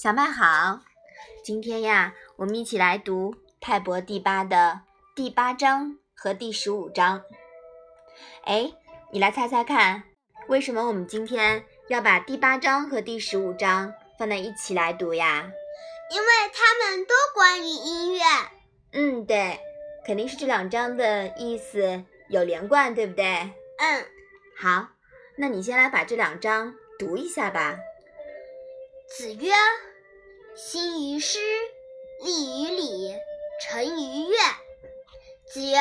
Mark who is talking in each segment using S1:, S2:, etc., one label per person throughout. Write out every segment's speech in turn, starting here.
S1: 小麦好，今天呀，我们一起来读《泰伯第八》的第八章和第十五章。哎，你来猜猜看，为什么我们今天要把第八章和第十五章放在一起来读呀？
S2: 因为它们都关于音乐。
S1: 嗯，对，肯定是这两章的意思有连贯，对不对？
S2: 嗯，
S1: 好，那你先来把这两章读一下吧。
S2: 子曰。兴于诗，立于礼，成于乐。子曰：“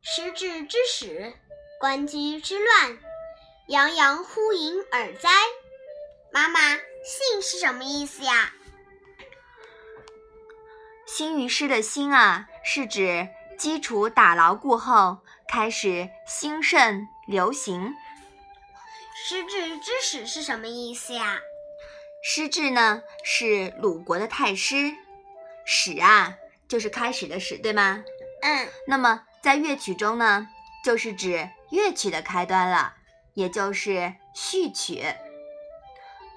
S2: 失志之始，关雎之乱，洋洋乎盈耳哉！”妈妈，“兴”是什么意思呀？“
S1: 兴于诗”的“兴”啊，是指基础打牢固后开始兴盛流行。
S2: “失志之始”是什么意思呀？
S1: 师治呢是鲁国的太师，始啊就是开始的始，对吗？
S2: 嗯。
S1: 那么在乐曲中呢，就是指乐曲的开端了，也就是序曲。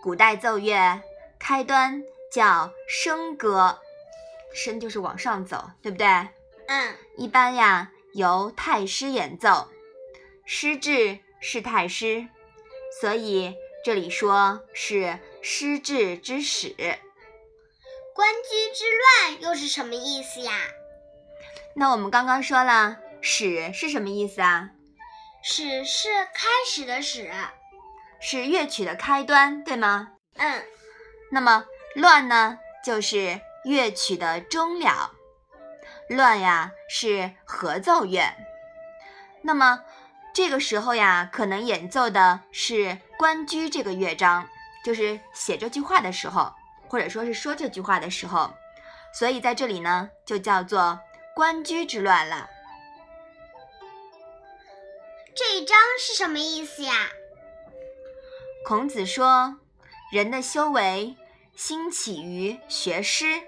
S1: 古代奏乐开端叫笙歌，笙就是往上走，对不对？
S2: 嗯。
S1: 一般呀由太师演奏，师治是太师，所以这里说是。失志之始，
S2: 关雎之乱又是什么意思呀？
S1: 那我们刚刚说了，始是什么意思啊？
S2: 始是开始的始，
S1: 是乐曲的开端，对吗？
S2: 嗯。
S1: 那么乱呢，就是乐曲的终了。乱呀是合奏乐。那么这个时候呀，可能演奏的是关雎这个乐章。就是写这句话的时候，或者说是说这句话的时候，所以在这里呢，就叫做关雎之乱了。
S2: 这一章是什么意思呀？
S1: 孔子说，人的修为兴起于学诗，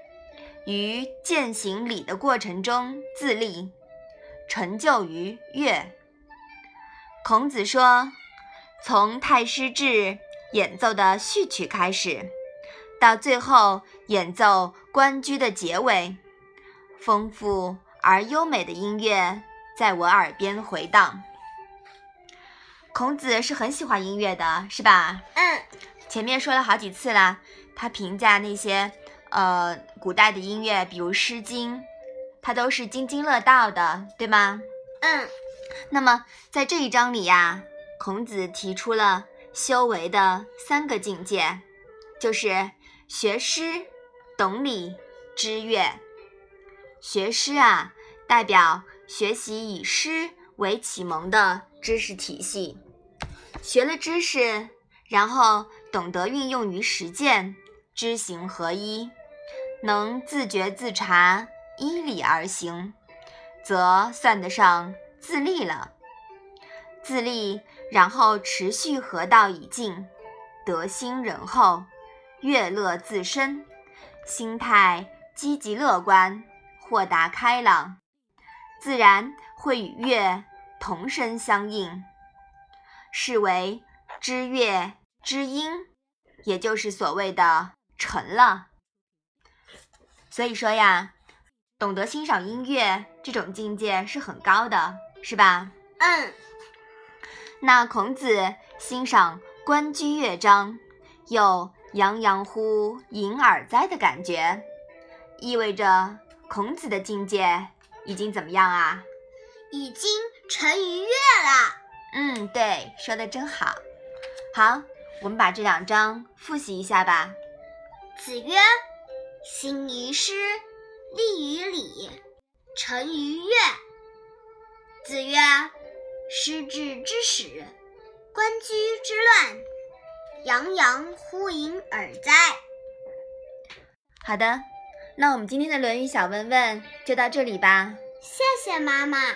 S1: 于践行礼的过程中自立，成就于乐。孔子说，从太师制。演奏的序曲开始，到最后演奏关雎的结尾，丰富而优美的音乐在我耳边回荡。孔子是很喜欢音乐的，是吧？
S2: 嗯。
S1: 前面说了好几次了，他评价那些呃古代的音乐，比如《诗经》，他都是津津乐道的，对吗？
S2: 嗯。
S1: 那么在这一章里呀，孔子提出了。修为的三个境界，就是学诗、懂礼、知乐。学诗啊，代表学习以诗为启蒙的知识体系。学了知识，然后懂得运用于实践，知行合一，能自觉自察，依礼而行，则算得上自立了。自立。然后持续河道以进，德心仁厚，乐乐自身，心态积极乐观，豁达开朗，自然会与乐同声相应，是为知乐知音，也就是所谓的成了。所以说呀，懂得欣赏音乐这种境界是很高的，是吧？
S2: 嗯。
S1: 那孔子欣赏关雎乐章，有洋洋乎隐耳哉的感觉，意味着孔子的境界已经怎么样啊？
S2: 已经成于乐了。
S1: 嗯，对，说的真好。好，我们把这两章复习一下吧。
S2: 子曰：“兴于诗，立于礼，成于乐。”子曰。失志之始，官居之乱，洋洋乎盈耳哉！
S1: 好的，那我们今天的《论语》小问问就到这里吧。
S2: 谢谢妈妈。